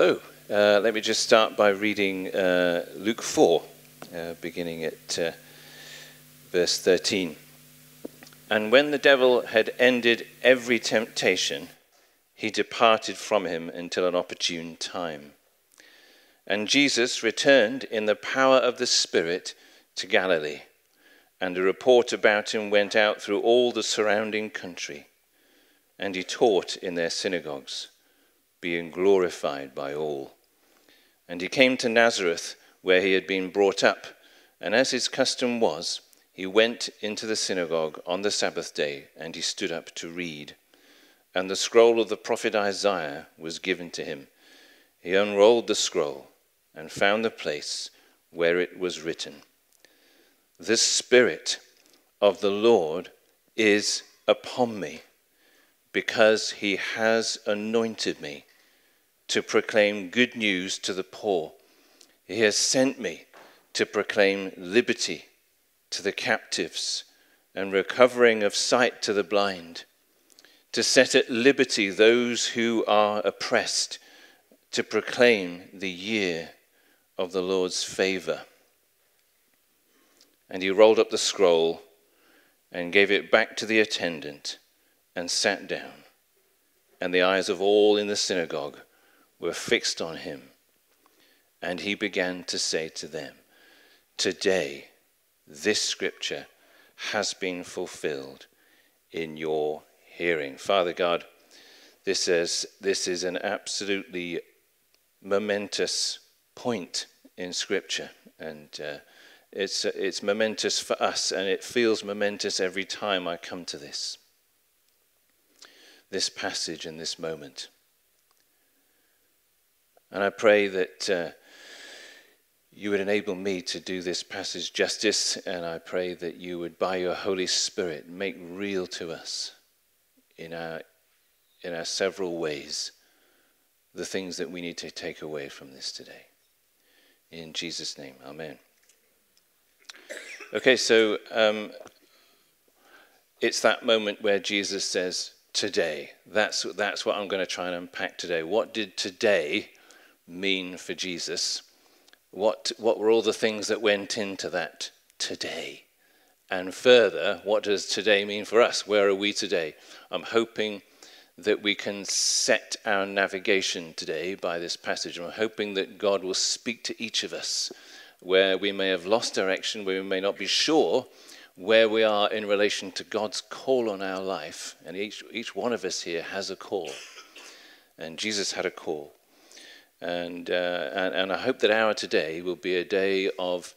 Hello. Uh, let me just start by reading uh, Luke 4, uh, beginning at uh, verse 13. And when the devil had ended every temptation, he departed from him until an opportune time. And Jesus returned in the power of the Spirit to Galilee, and a report about him went out through all the surrounding country, and he taught in their synagogues being glorified by all. And he came to Nazareth, where he had been brought up, and as his custom was, he went into the synagogue on the Sabbath day, and he stood up to read. And the scroll of the prophet Isaiah was given to him. He unrolled the scroll and found the place where it was written The Spirit of the Lord is upon me, because he has anointed me to proclaim good news to the poor. He has sent me to proclaim liberty to the captives and recovering of sight to the blind, to set at liberty those who are oppressed, to proclaim the year of the Lord's favor. And he rolled up the scroll and gave it back to the attendant and sat down. And the eyes of all in the synagogue were fixed on him. And he began to say to them, Today, this scripture has been fulfilled in your hearing. Father God, this is, this is an absolutely momentous point in scripture. And uh, it's, it's momentous for us, and it feels momentous every time I come to this. This passage and this moment. And I pray that uh, you would enable me to do this passage justice, and I pray that you would, by your Holy Spirit, make real to us in our, in our several ways the things that we need to take away from this today. In Jesus' name, amen. Okay, so um, it's that moment where Jesus says, Today. That's, that's what I'm going to try and unpack today. What did today mean for Jesus? What, what were all the things that went into that today? And further, what does today mean for us? Where are we today? I'm hoping that we can set our navigation today by this passage. I'm hoping that God will speak to each of us where we may have lost direction, where we may not be sure where we are in relation to God's call on our life. And each, each one of us here has a call. And Jesus had a call. And, uh, and, and, I hope that our today will be a day of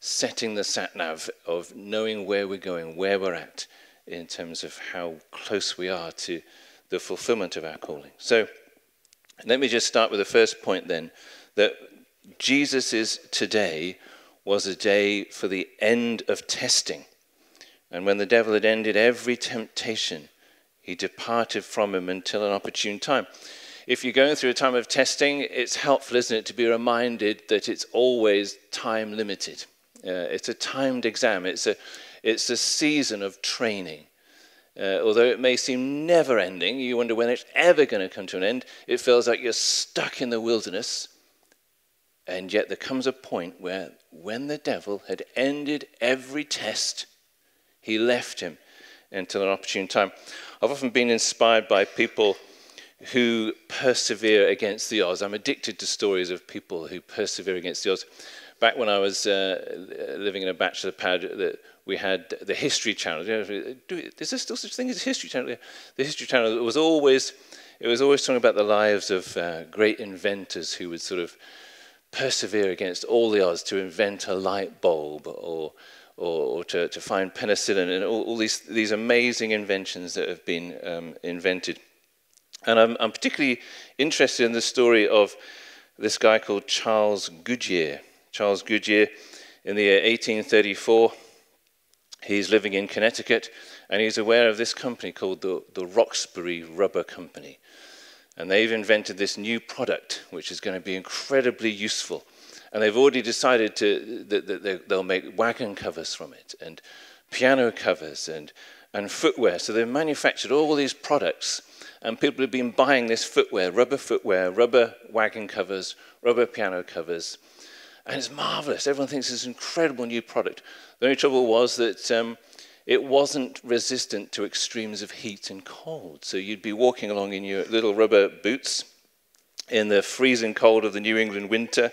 setting the sat nav, of knowing where we're going, where we're at, in terms of how close we are to the fulfillment of our calling. So let me just start with the first point then that Jesus' today was a day for the end of testing. And when the devil had ended every temptation, he departed from him until an opportune time if you're going through a time of testing, it's helpful, isn't it, to be reminded that it's always time limited. Uh, it's a timed exam, it's a, it's a season of training. Uh, although it may seem never ending, you wonder when it's ever going to come to an end. It feels like you're stuck in the wilderness. And yet there comes a point where, when the devil had ended every test, he left him until an opportune time. I've often been inspired by people who persevere against the odds. I'm addicted to stories of people who persevere against the odds. Back when I was uh, living in a bachelor pad, we had the History Channel. is there still such a thing as a History Channel? The History Channel was always it was always talking about the lives of uh, great inventors who would sort of persevere against all the odds to invent a light bulb or or, or to, to, find penicillin and all, all, these, these amazing inventions that have been um, invented. And I'm, I'm particularly interested in the story of this guy called Charles Goodyear. Charles Goodyear, in the year 1834, he's living in Connecticut, and he's aware of this company called the, the Roxbury Rubber Company. And they've invented this new product, which is going to be incredibly useful. And they've already decided to, that, that they'll make wagon covers from it, and piano covers, and, and footwear. So they've manufactured all these products And people have been buying this footwear, rubber footwear, rubber wagon covers, rubber piano covers. And it's marvelous. Everyone thinks it's an incredible new product. The only trouble was that um, it wasn't resistant to extremes of heat and cold. So you'd be walking along in your little rubber boots in the freezing cold of the New England winter,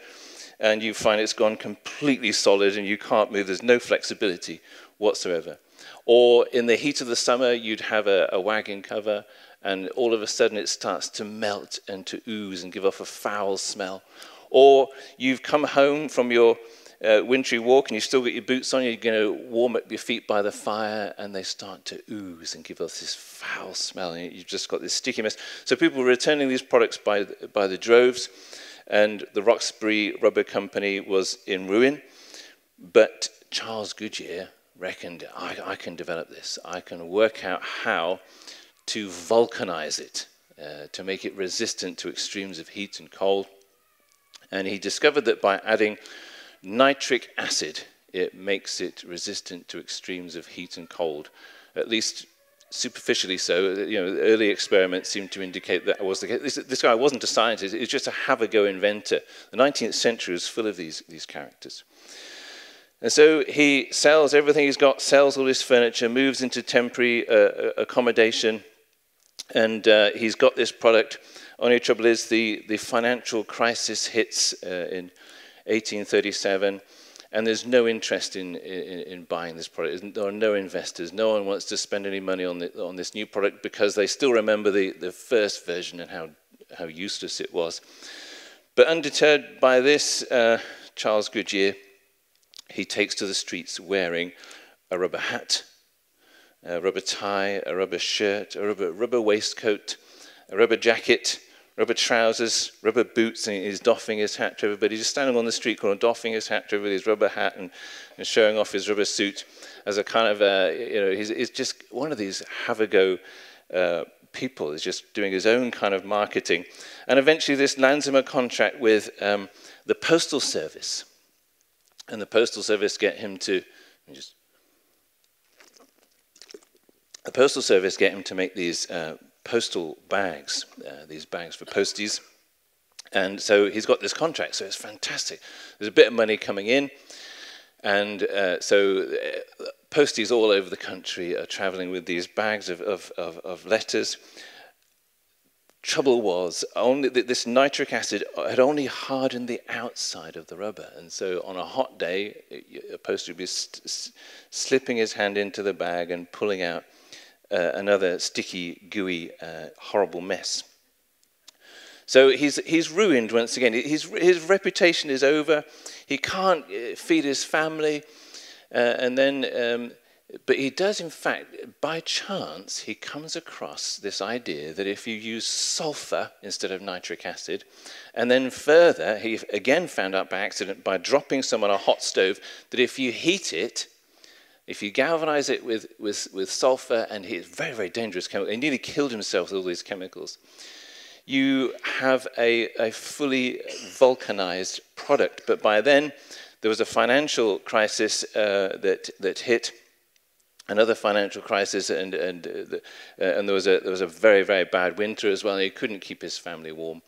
and you find it's gone completely solid and you can't move. There's no flexibility whatsoever. Or in the heat of the summer, you'd have a, a wagon cover, and all of a sudden it starts to melt and to ooze and give off a foul smell. Or you've come home from your uh, wintry walk and you've still got your boots on, you're going to warm up your feet by the fire, and they start to ooze and give off this foul smell. And you've just got this sticky mess. So people were returning these products by, by the droves, and the Roxbury Rubber Company was in ruin. But Charles Goodyear reckoned, I, I can develop this. I can work out how to vulcanize it, uh, to make it resistant to extremes of heat and cold. And he discovered that by adding nitric acid, it makes it resistant to extremes of heat and cold, at least superficially so. You know, early experiments seem to indicate that was the case. This, this guy wasn't a scientist, he was just a have-a-go inventor. The 19th century was full of these, these characters. And so he sells everything he's got, sells all his furniture, moves into temporary uh, accommodation, and uh, he's got this product. Only trouble is the, the financial crisis hits uh, in 1837, and there's no interest in, in, in, buying this product. There are no investors. No one wants to spend any money on, the, on this new product because they still remember the, the first version and how, how useless it was. But undeterred by this, uh, Charles Goodyear, he takes to the streets wearing a rubber hat, a rubber tie, a rubber shirt, a rubber, rubber waistcoat, a rubber jacket, rubber trousers, rubber boots, and he's doffing his hat to everybody. He's just standing on the street corner, doffing his hat to everybody, his rubber hat, and, and showing off his rubber suit as a kind of, a, you know, he's, he's just one of these have-a-go uh, people. He's just doing his own kind of marketing. And eventually this lands him a contract with um, the Postal Service. And the Postal Service get him to, just, the Postal Service get him to make these uh, postal bags, uh, these bags for posties. And so he's got this contract, so it's fantastic. There's a bit of money coming in, and uh, so uh, posties all over the country are traveling with these bags of, of, of, of letters. Trouble was, only this nitric acid had only hardened the outside of the rubber, and so on a hot day, a poster would be slipping his hand into the bag and pulling out uh, another sticky, gooey, uh, horrible mess. So he's, he's ruined once again. His, his reputation is over. He can't uh, feed his family. Uh, and then, um, but he does, in fact, by chance, he comes across this idea that if you use sulfur instead of nitric acid, and then further, he again found out by accident by dropping some on a hot stove that if you heat it, if you galvanize it with, with, with sulfur, and it's very, very dangerous chemical, he nearly killed himself with all these chemicals, you have a, a fully vulcanized product. But by then, there was a financial crisis uh, that, that hit, another financial crisis, and, and, uh, uh, and there, was a, there was a very, very bad winter as well, and he couldn't keep his family warm.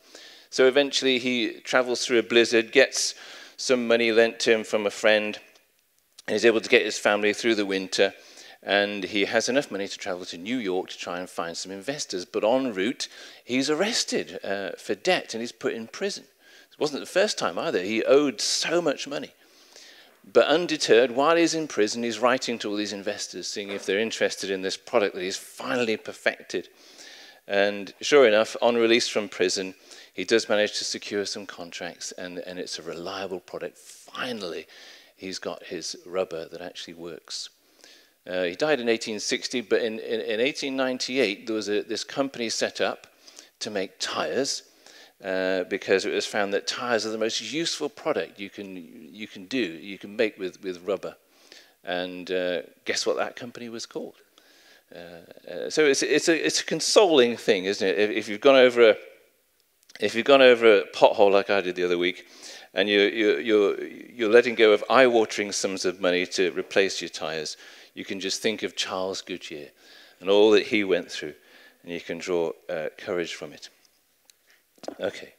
So eventually, he travels through a blizzard, gets some money lent to him from a friend, he's able to get his family through the winter, and he has enough money to travel to New York to try and find some investors. But en route, he's arrested uh, for debt and he's put in prison. It wasn't the first time either. He owed so much money. But undeterred, while he's in prison, he's writing to all these investors, seeing if they're interested in this product that he's finally perfected. And sure enough, on release from prison, he does manage to secure some contracts, and, and it's a reliable product. Finally, he's got his rubber that actually works. Uh, he died in 1860, but in, in, in 1898, there was a, this company set up to make tires uh, because it was found that tires are the most useful product you can, you can do, you can make with, with rubber. And uh, guess what that company was called? Uh, uh, so it's, it's, a, it's a consoling thing, isn't it? If, if, you've gone over a, if you've gone over a pothole like I did the other week, and you, you, you're, you're letting go of eye-watering sums of money to replace your tires, you can just think of Charles Goodyear and all that he went through and you can draw uh, courage from it. Okay.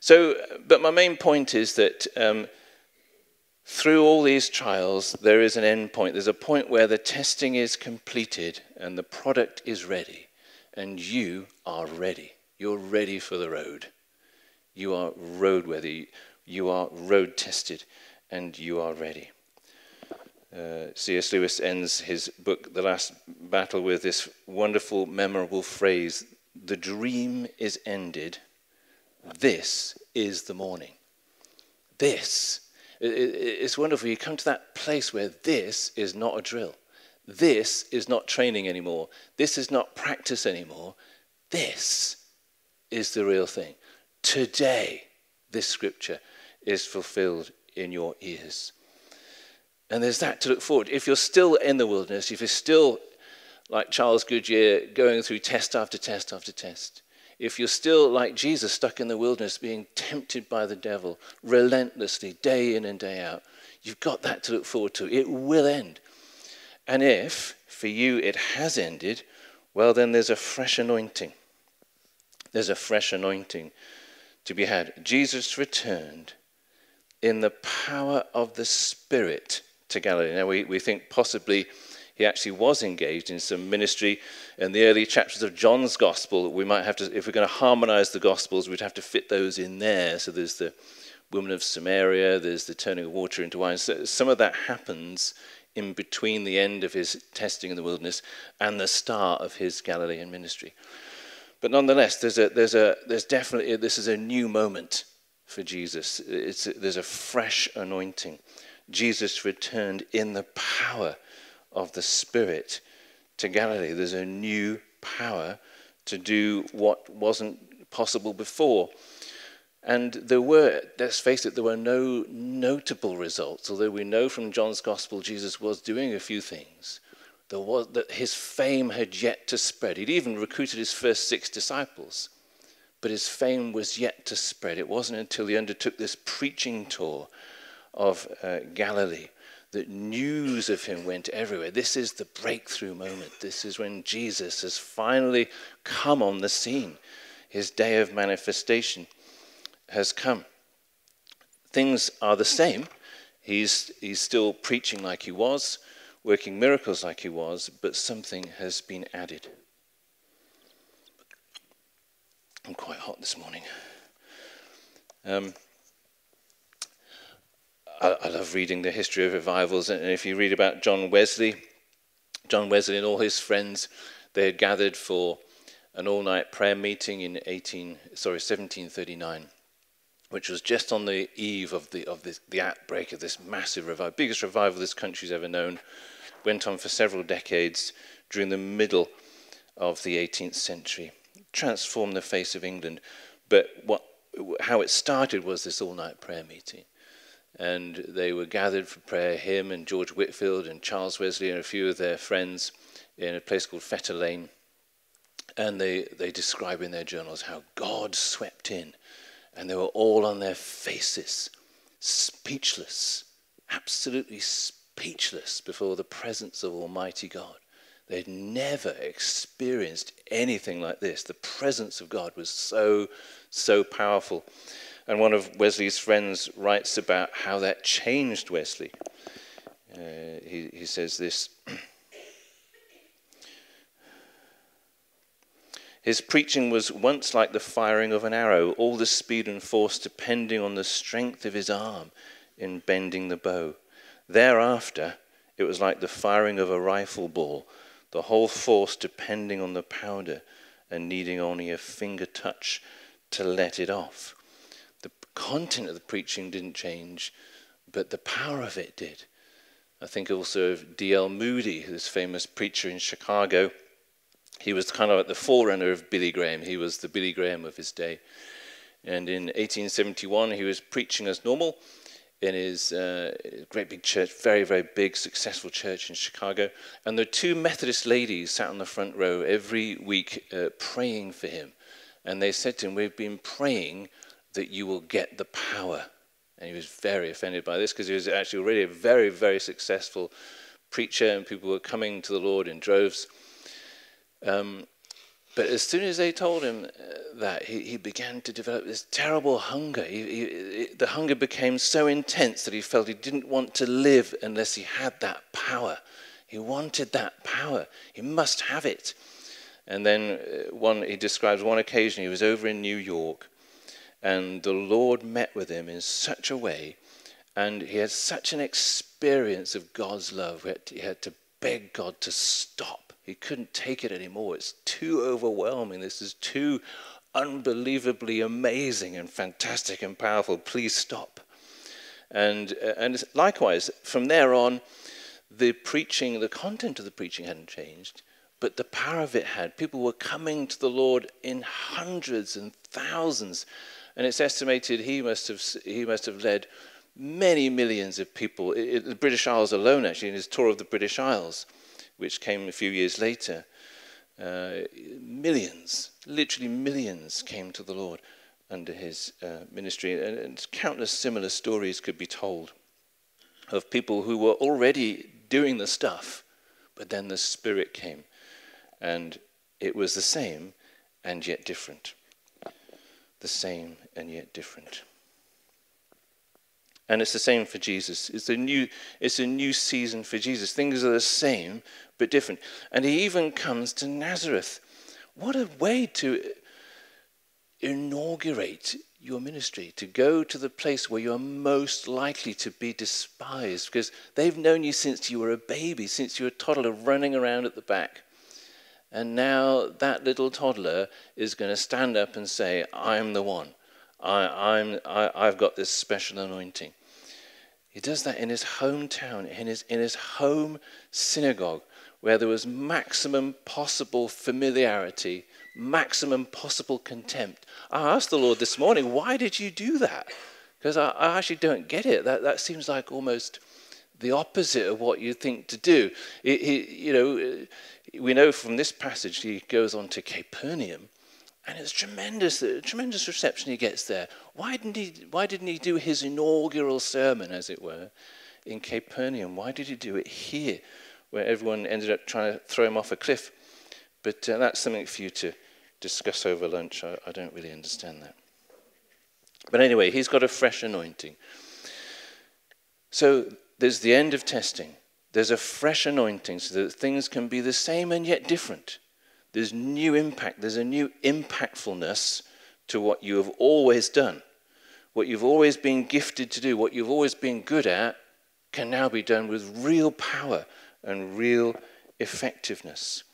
So, but my main point is that um, through all these trials, there is an end point. There's a point where the testing is completed and the product is ready, and you are ready. You're ready for the road. You are roadworthy. You are road tested, and you are ready. Uh, C.S. Lewis ends his book, The Last Battle, with this wonderful, memorable phrase The dream is ended. This is the morning. This. It's wonderful. You come to that place where this is not a drill. This is not training anymore. This is not practice anymore. This is the real thing. Today, this scripture is fulfilled in your ears. And there's that to look forward. If you're still in the wilderness, if you're still like Charles Goodyear going through test after test after test, if you're still like Jesus stuck in the wilderness being tempted by the devil relentlessly, day in and day out, you've got that to look forward to. It will end. And if for you it has ended, well, then there's a fresh anointing. There's a fresh anointing to be had. Jesus returned in the power of the Spirit to Galilee. Now, we, we think possibly he actually was engaged in some ministry in the early chapters of John's Gospel. We might have to, if we're going to harmonize the Gospels, we'd have to fit those in there. So there's the woman of Samaria, there's the turning of water into wine. So some of that happens in between the end of his testing in the wilderness and the start of his Galilean ministry. But nonetheless, there's, a, there's, a, there's definitely, this is a new moment for Jesus. It's, there's a fresh anointing. Jesus returned in the power of the Spirit to Galilee. There's a new power to do what wasn't possible before. And there were, let's face it, there were no notable results. Although we know from John's Gospel Jesus was doing a few things, there was that his fame had yet to spread. He'd even recruited his first six disciples, but his fame was yet to spread. It wasn't until he undertook this preaching tour of uh, Galilee that news of him went everywhere. This is the breakthrough moment. This is when Jesus has finally come on the scene. His day of manifestation has come. Things are the same. He's, he's still preaching like he was, working miracles like he was, but something has been added. I'm quite hot this morning. Um, I, I love reading the history of revivals, and if you read about John Wesley, John Wesley and all his friends, they had gathered for an all-night prayer meeting in 18, sorry, 1739, which was just on the eve of the of this, the outbreak of this massive revival, biggest revival this country's ever known. Went on for several decades during the middle of the 18th century, transformed the face of England. But what, how it started was this all-night prayer meeting and they were gathered for prayer, him and George Whitefield and Charles Wesley and a few of their friends in a place called Fetter Lane. And they, they describe in their journals how God swept in, and they were all on their faces, speechless, absolutely speechless before the presence of Almighty God. They'd never experienced anything like this. The presence of God was so, so powerful. And one of Wesley's friends writes about how that changed Wesley. Uh, he, he says this His preaching was once like the firing of an arrow, all the speed and force depending on the strength of his arm in bending the bow. Thereafter, it was like the firing of a rifle ball, the whole force depending on the powder and needing only a finger touch to let it off The content of the preaching didn't change, but the power of it did. I think also of D.L. Moody, this famous preacher in Chicago. He was kind of at the forerunner of Billy Graham. He was the Billy Graham of his day. And in 1871, he was preaching as normal in his uh, great big church, very, very big, successful church in Chicago. And there were two Methodist ladies sat on the front row every week uh, praying for him. And they said to him, We've been praying that you will get the power. And he was very offended by this because he was actually already a very, very successful preacher and people were coming to the Lord in droves. Um, But as soon as they told him uh, that, he, he began to develop this terrible hunger. He, he, the hunger became so intense that he felt he didn't want to live unless he had that power. He wanted that power. He must have it. And then uh, one, he describes one occasion he was over in New York, and the Lord met with him in such a way, and he had such an experience of God's love. He had, he had to beg God to stop. He couldn't take it anymore. It's too overwhelming. This is too unbelievably amazing and fantastic and powerful. Please stop. And, uh, and likewise, from there on, the preaching, the content of the preaching hadn't changed but the power of it had. People were coming to the Lord in hundreds and thousands. And it's estimated he must have, he must have led many millions of people, in the British Isles alone, actually, in his tour of the British Isles, which came a few years later. Uh, millions, literally millions, came to the Lord under his uh, ministry. And, and countless similar stories could be told of people who were already doing the stuff, but then the Spirit came and it was the same and yet different. The same and yet different. And it's the same for Jesus. It's a new, it's a new season for Jesus. Things are the same but different. And he even comes to Nazareth. What a way to inaugurate your ministry, to go to the place where you're most likely to be despised, because they've known you since you were a baby, since you were a toddler running around at the back. And now that little toddler is going to stand up and say, I'm the one. I, I'm, I, I've got this special anointing. He does that in his hometown, in his, in his home synagogue, where there was maximum possible familiarity, maximum possible contempt. I asked the Lord this morning, why did you do that? Because I, I actually don't get it. That, that seems like almost the opposite of what you think to do. It, it, you know, we know from this passage he goes on to Capernaum, and it's tremendous, the tremendous reception he gets there. Why didn't he? Why didn't he do his inaugural sermon, as it were, in Capernaum? Why did he do it here, where everyone ended up trying to throw him off a cliff? But uh, that's something for you to discuss over lunch. I, I don't really understand that. But anyway, he's got a fresh anointing. So there's the end of testing. There's a fresh anointing so that things can be the same and yet different. There's new impact, there's a new impactfulness to what you have always done. What you've always been gifted to do, what you've always been good at, can now be done with real power and real effectiveness.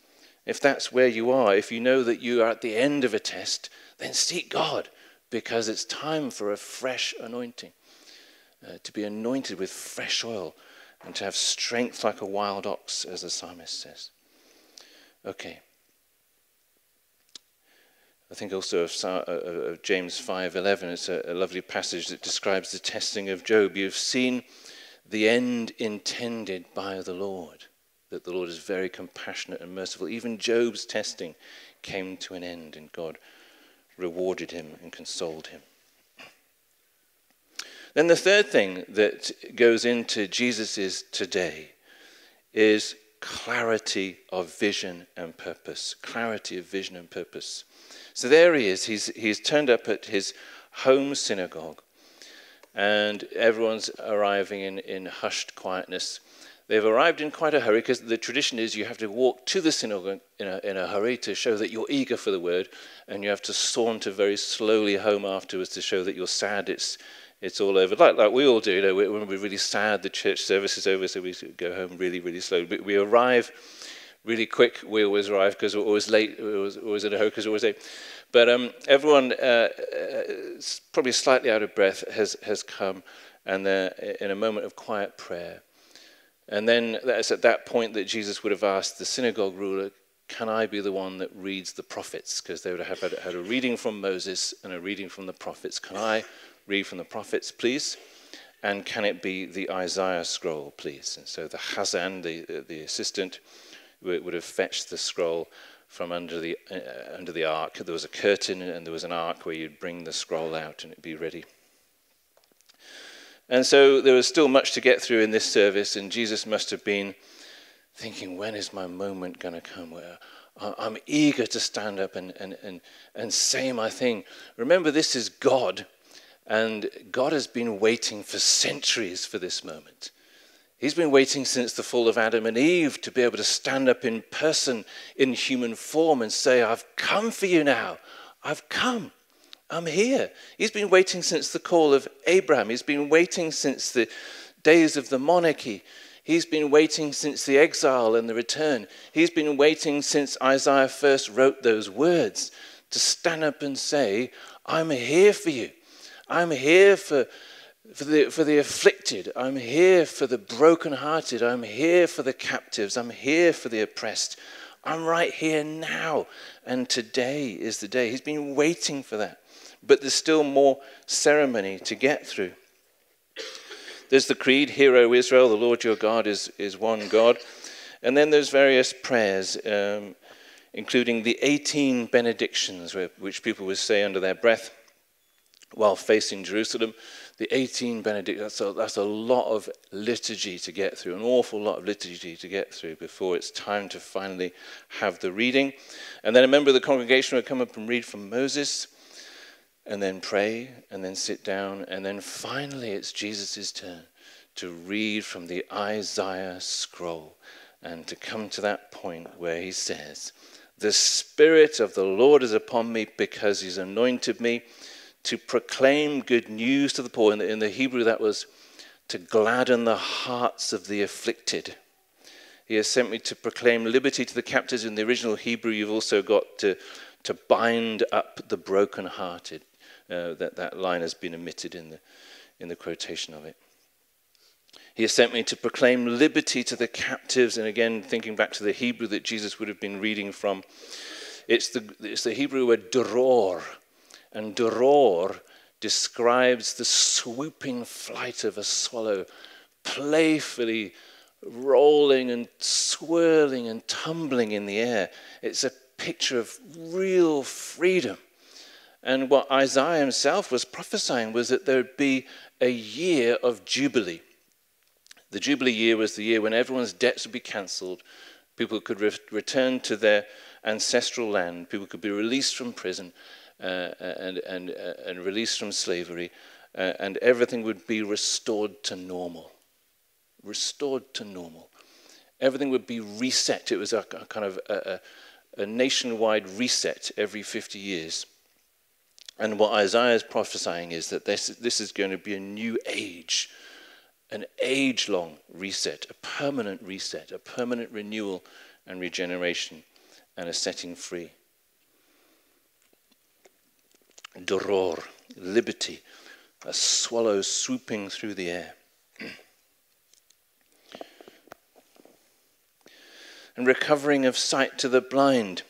If that's where you are, if you know that you are at the end of a test, then seek God because it's time for a fresh anointing. Uh, to be anointed with fresh oil and to have strength like a wild ox, as the psalmist says. Okay. I think also of, uh, uh, of James 5:11. It's a, a lovely passage that describes the testing of Job. You've seen the end intended by the Lord, that the Lord is very compassionate and merciful. Even Job's testing came to an end, and God rewarded him and consoled him. Then the third thing that goes into Jesus' today is clarity of vision and purpose. Clarity of vision and purpose. So there he is. He's, he's turned up at his home synagogue, and everyone's arriving in, in hushed quietness. They've arrived in quite a hurry because the tradition is you have to walk to the synagogue in a, in a hurry to show that you're eager for the word, and you have to saunter very slowly home afterwards to show that you're sad it's it's all over. Like, like we all do, you know, when we're really sad, the church service is over, so we go home really, really slow. But we arrive really quick. We always arrive because we're always late. We're always, always in a hurry because we're always late. But um, everyone, uh, uh, probably slightly out of breath, has, has come and they're in a moment of quiet prayer. And then it's at that point that Jesus would have asked the synagogue ruler, Can I be the one that reads the prophets? Because they would have had, had a reading from Moses and a reading from the prophets. Can I read from the prophets, please? And can it be the Isaiah scroll, please? And so the Chazan, the, the assistant, would have fetched the scroll from under the, uh, under the ark. There was a curtain and there was an ark where you'd bring the scroll out and it'd be ready. And so there was still much to get through in this service, and Jesus must have been thinking, when is my moment going to come where I'm eager to stand up and, and, and, and say my thing. Remember, this is God, and God has been waiting for centuries for this moment. He's been waiting since the fall of Adam and Eve to be able to stand up in person in human form and say, I've come for you now. I've come. I'm here. He's been waiting since the call of Abraham. He's been waiting since the days of the monarchy. He's been waiting since the exile and the return. He's been waiting since Isaiah first wrote those words to stand up and say, I'm here for you. I'm here for, for, the, for the afflicted. I'm here for the brokenhearted. I'm here for the captives. I'm here for the oppressed. I'm right here now. And today is the day. He's been waiting for that. But there's still more ceremony to get through. There's the creed, Hear, O Israel, the Lord your God is, is one God. And then there's various prayers, um, including the 18 benedictions, which people would say under their breath while facing Jerusalem. The 18 benedictions, that's a, that's a lot of liturgy to get through, an awful lot of liturgy to get through before it's time to finally have the reading. And then a member of the congregation would come up and read from Moses and then pray, and then sit down, and then finally it's Jesus' turn to read from the Isaiah scroll and to come to that point where he says, The Spirit of the Lord is upon me because he's anointed me to proclaim good news to the poor. In the, in the Hebrew, that was to gladden the hearts of the afflicted. He has sent me to proclaim liberty to the captives. In the original Hebrew, you've also got to, to bind up the brokenhearted. Uh, that, that line has been omitted in the, in the quotation of it. He has sent me to proclaim liberty to the captives. And again, thinking back to the Hebrew that Jesus would have been reading from, it's the, it's the Hebrew word doror. And doror describes the swooping flight of a swallow, playfully rolling and swirling and tumbling in the air. It's a picture of real freedom. And what Isaiah himself was prophesying was that there'd be a year of Jubilee. The Jubilee year was the year when everyone's debts would be cancelled, people could re- return to their ancestral land, people could be released from prison and, and, uh, and released from slavery, uh, and everything would be restored to normal. Restored to normal. Everything would be reset. It was a, a kind of a, a, a nationwide reset every 50 years. And what Isaiah is prophesying is that this, this is going to be a new age, an age long reset, a permanent reset, a permanent renewal and regeneration, and a setting free. Doror, liberty, a swallow swooping through the air. and recovering of sight to the blind.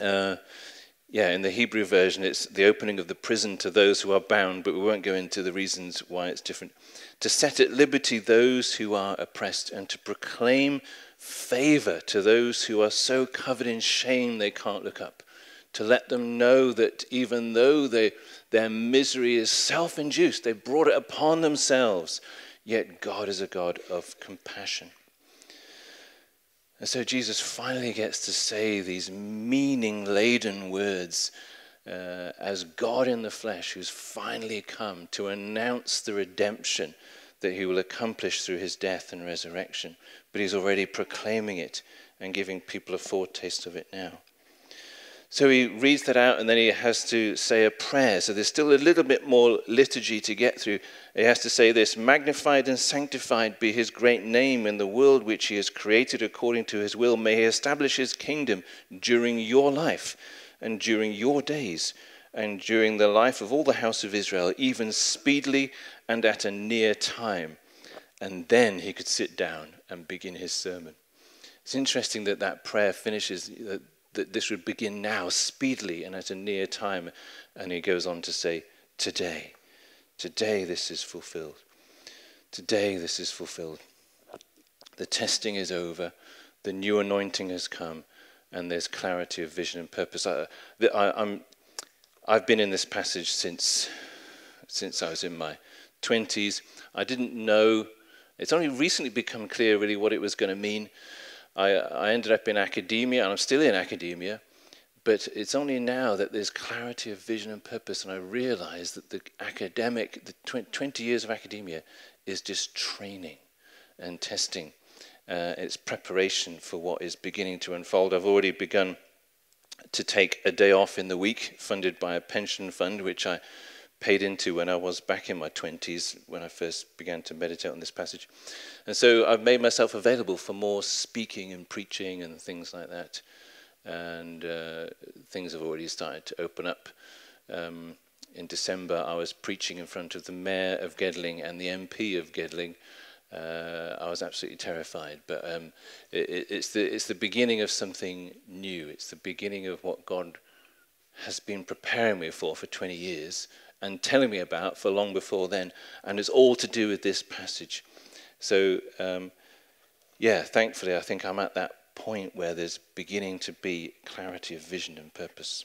Uh, yeah, in the Hebrew version, it's the opening of the prison to those who are bound, but we won't go into the reasons why it's different. To set at liberty those who are oppressed, and to proclaim favor to those who are so covered in shame they can't look up. To let them know that even though they, their misery is self induced, they brought it upon themselves, yet God is a God of compassion. And so Jesus finally gets to say these meaning laden words uh, as God in the flesh, who's finally come to announce the redemption that he will accomplish through his death and resurrection. But he's already proclaiming it and giving people a foretaste of it now. So he reads that out and then he has to say a prayer. So there's still a little bit more liturgy to get through. He has to say this Magnified and sanctified be his great name in the world which he has created according to his will. May he establish his kingdom during your life and during your days and during the life of all the house of Israel, even speedily and at a near time. And then he could sit down and begin his sermon. It's interesting that that prayer finishes, that this would begin now, speedily and at a near time. And he goes on to say, Today, today this is fulfilled. Today this is fulfilled. The testing is over, the new anointing has come, and there's clarity of vision and purpose. I, I, I've been in this passage since, since I was in my 20s. I didn't know, it's only recently become clear really what it was going to mean. I, I ended up in academia, and I'm still in academia, but it's only now that there's clarity of vision and purpose, and I realize that the academic, the 20 years of academia, is just training and testing. Uh, it's preparation for what is beginning to unfold. I've already begun to take a day off in the week, funded by a pension fund, which I paid into when I was back in my 20s, when I first began to meditate on this passage. And so I've made myself available for more speaking and preaching and things like that. And uh, things have already started to open up. Um, in December, I was preaching in front of the mayor of Gedling and the MP of Gedling. Uh, I was absolutely terrified, but um, it, it's, the, it's the beginning of something new. It's the beginning of what God has been preparing me for for 20 years, and telling me about for long before then. And it's all to do with this passage. So, um, yeah, thankfully, I think I'm at that point where there's beginning to be clarity of vision and purpose.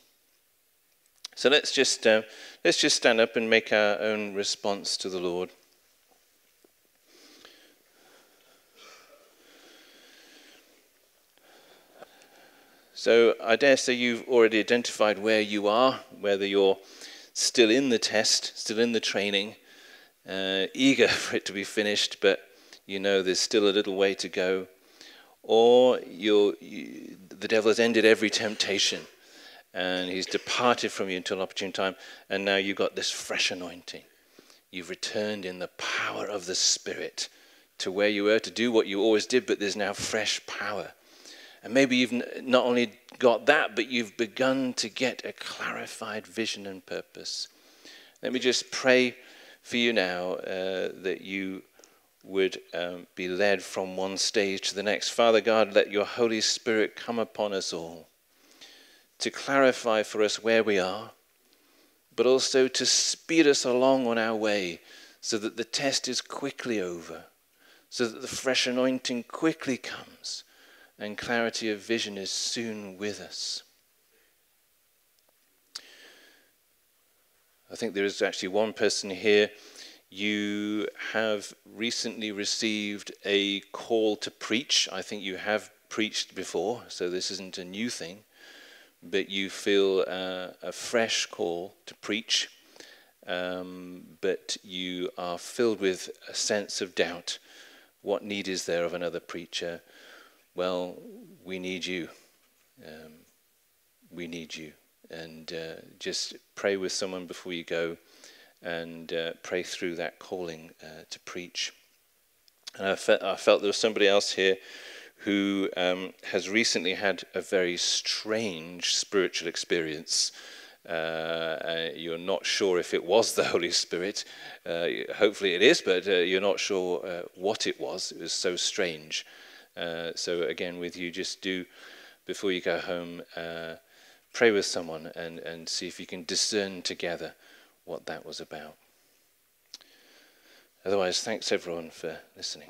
So let's just, uh, let's just stand up and make our own response to the Lord. So I dare say you've already identified where you are, whether you're still in the test, still in the training, uh, eager for it to be finished, but you know there's still a little way to go. Or you, the devil has ended every temptation and he's departed from you until opportune time, and now you've got this fresh anointing. You've returned in the power of the Spirit to where you were to do what you always did, but there's now fresh power. And maybe you've not only got that, but you've begun to get a clarified vision and purpose. Let me just pray for you now uh, that you would um, be led from one stage to the next. Father God, let your Holy Spirit come upon us all to clarify for us where we are, but also to speed us along on our way so that the test is quickly over, so that the fresh anointing quickly comes and clarity of vision is soon with us. I think there is actually one person here. You have recently received a call to preach. I think you have preached before, so this isn't a new thing. But you feel uh, a fresh call to preach, um, but you are filled with a sense of doubt. What need is there of another preacher? Well, we need you. Um, we need you. And uh, just pray with someone before you go and uh, pray through that calling uh, to preach. And I, fe- I, felt there was somebody else here who um, has recently had a very strange spiritual experience. Uh, you're not sure if it was the Holy Spirit. Uh, hopefully it is, but uh, you're not sure uh, what it was. It was so strange. Uh, so again, with you, just do before you go home, uh, pray with someone and, and see if you can discern together what that was about. Otherwise, thanks everyone for listening.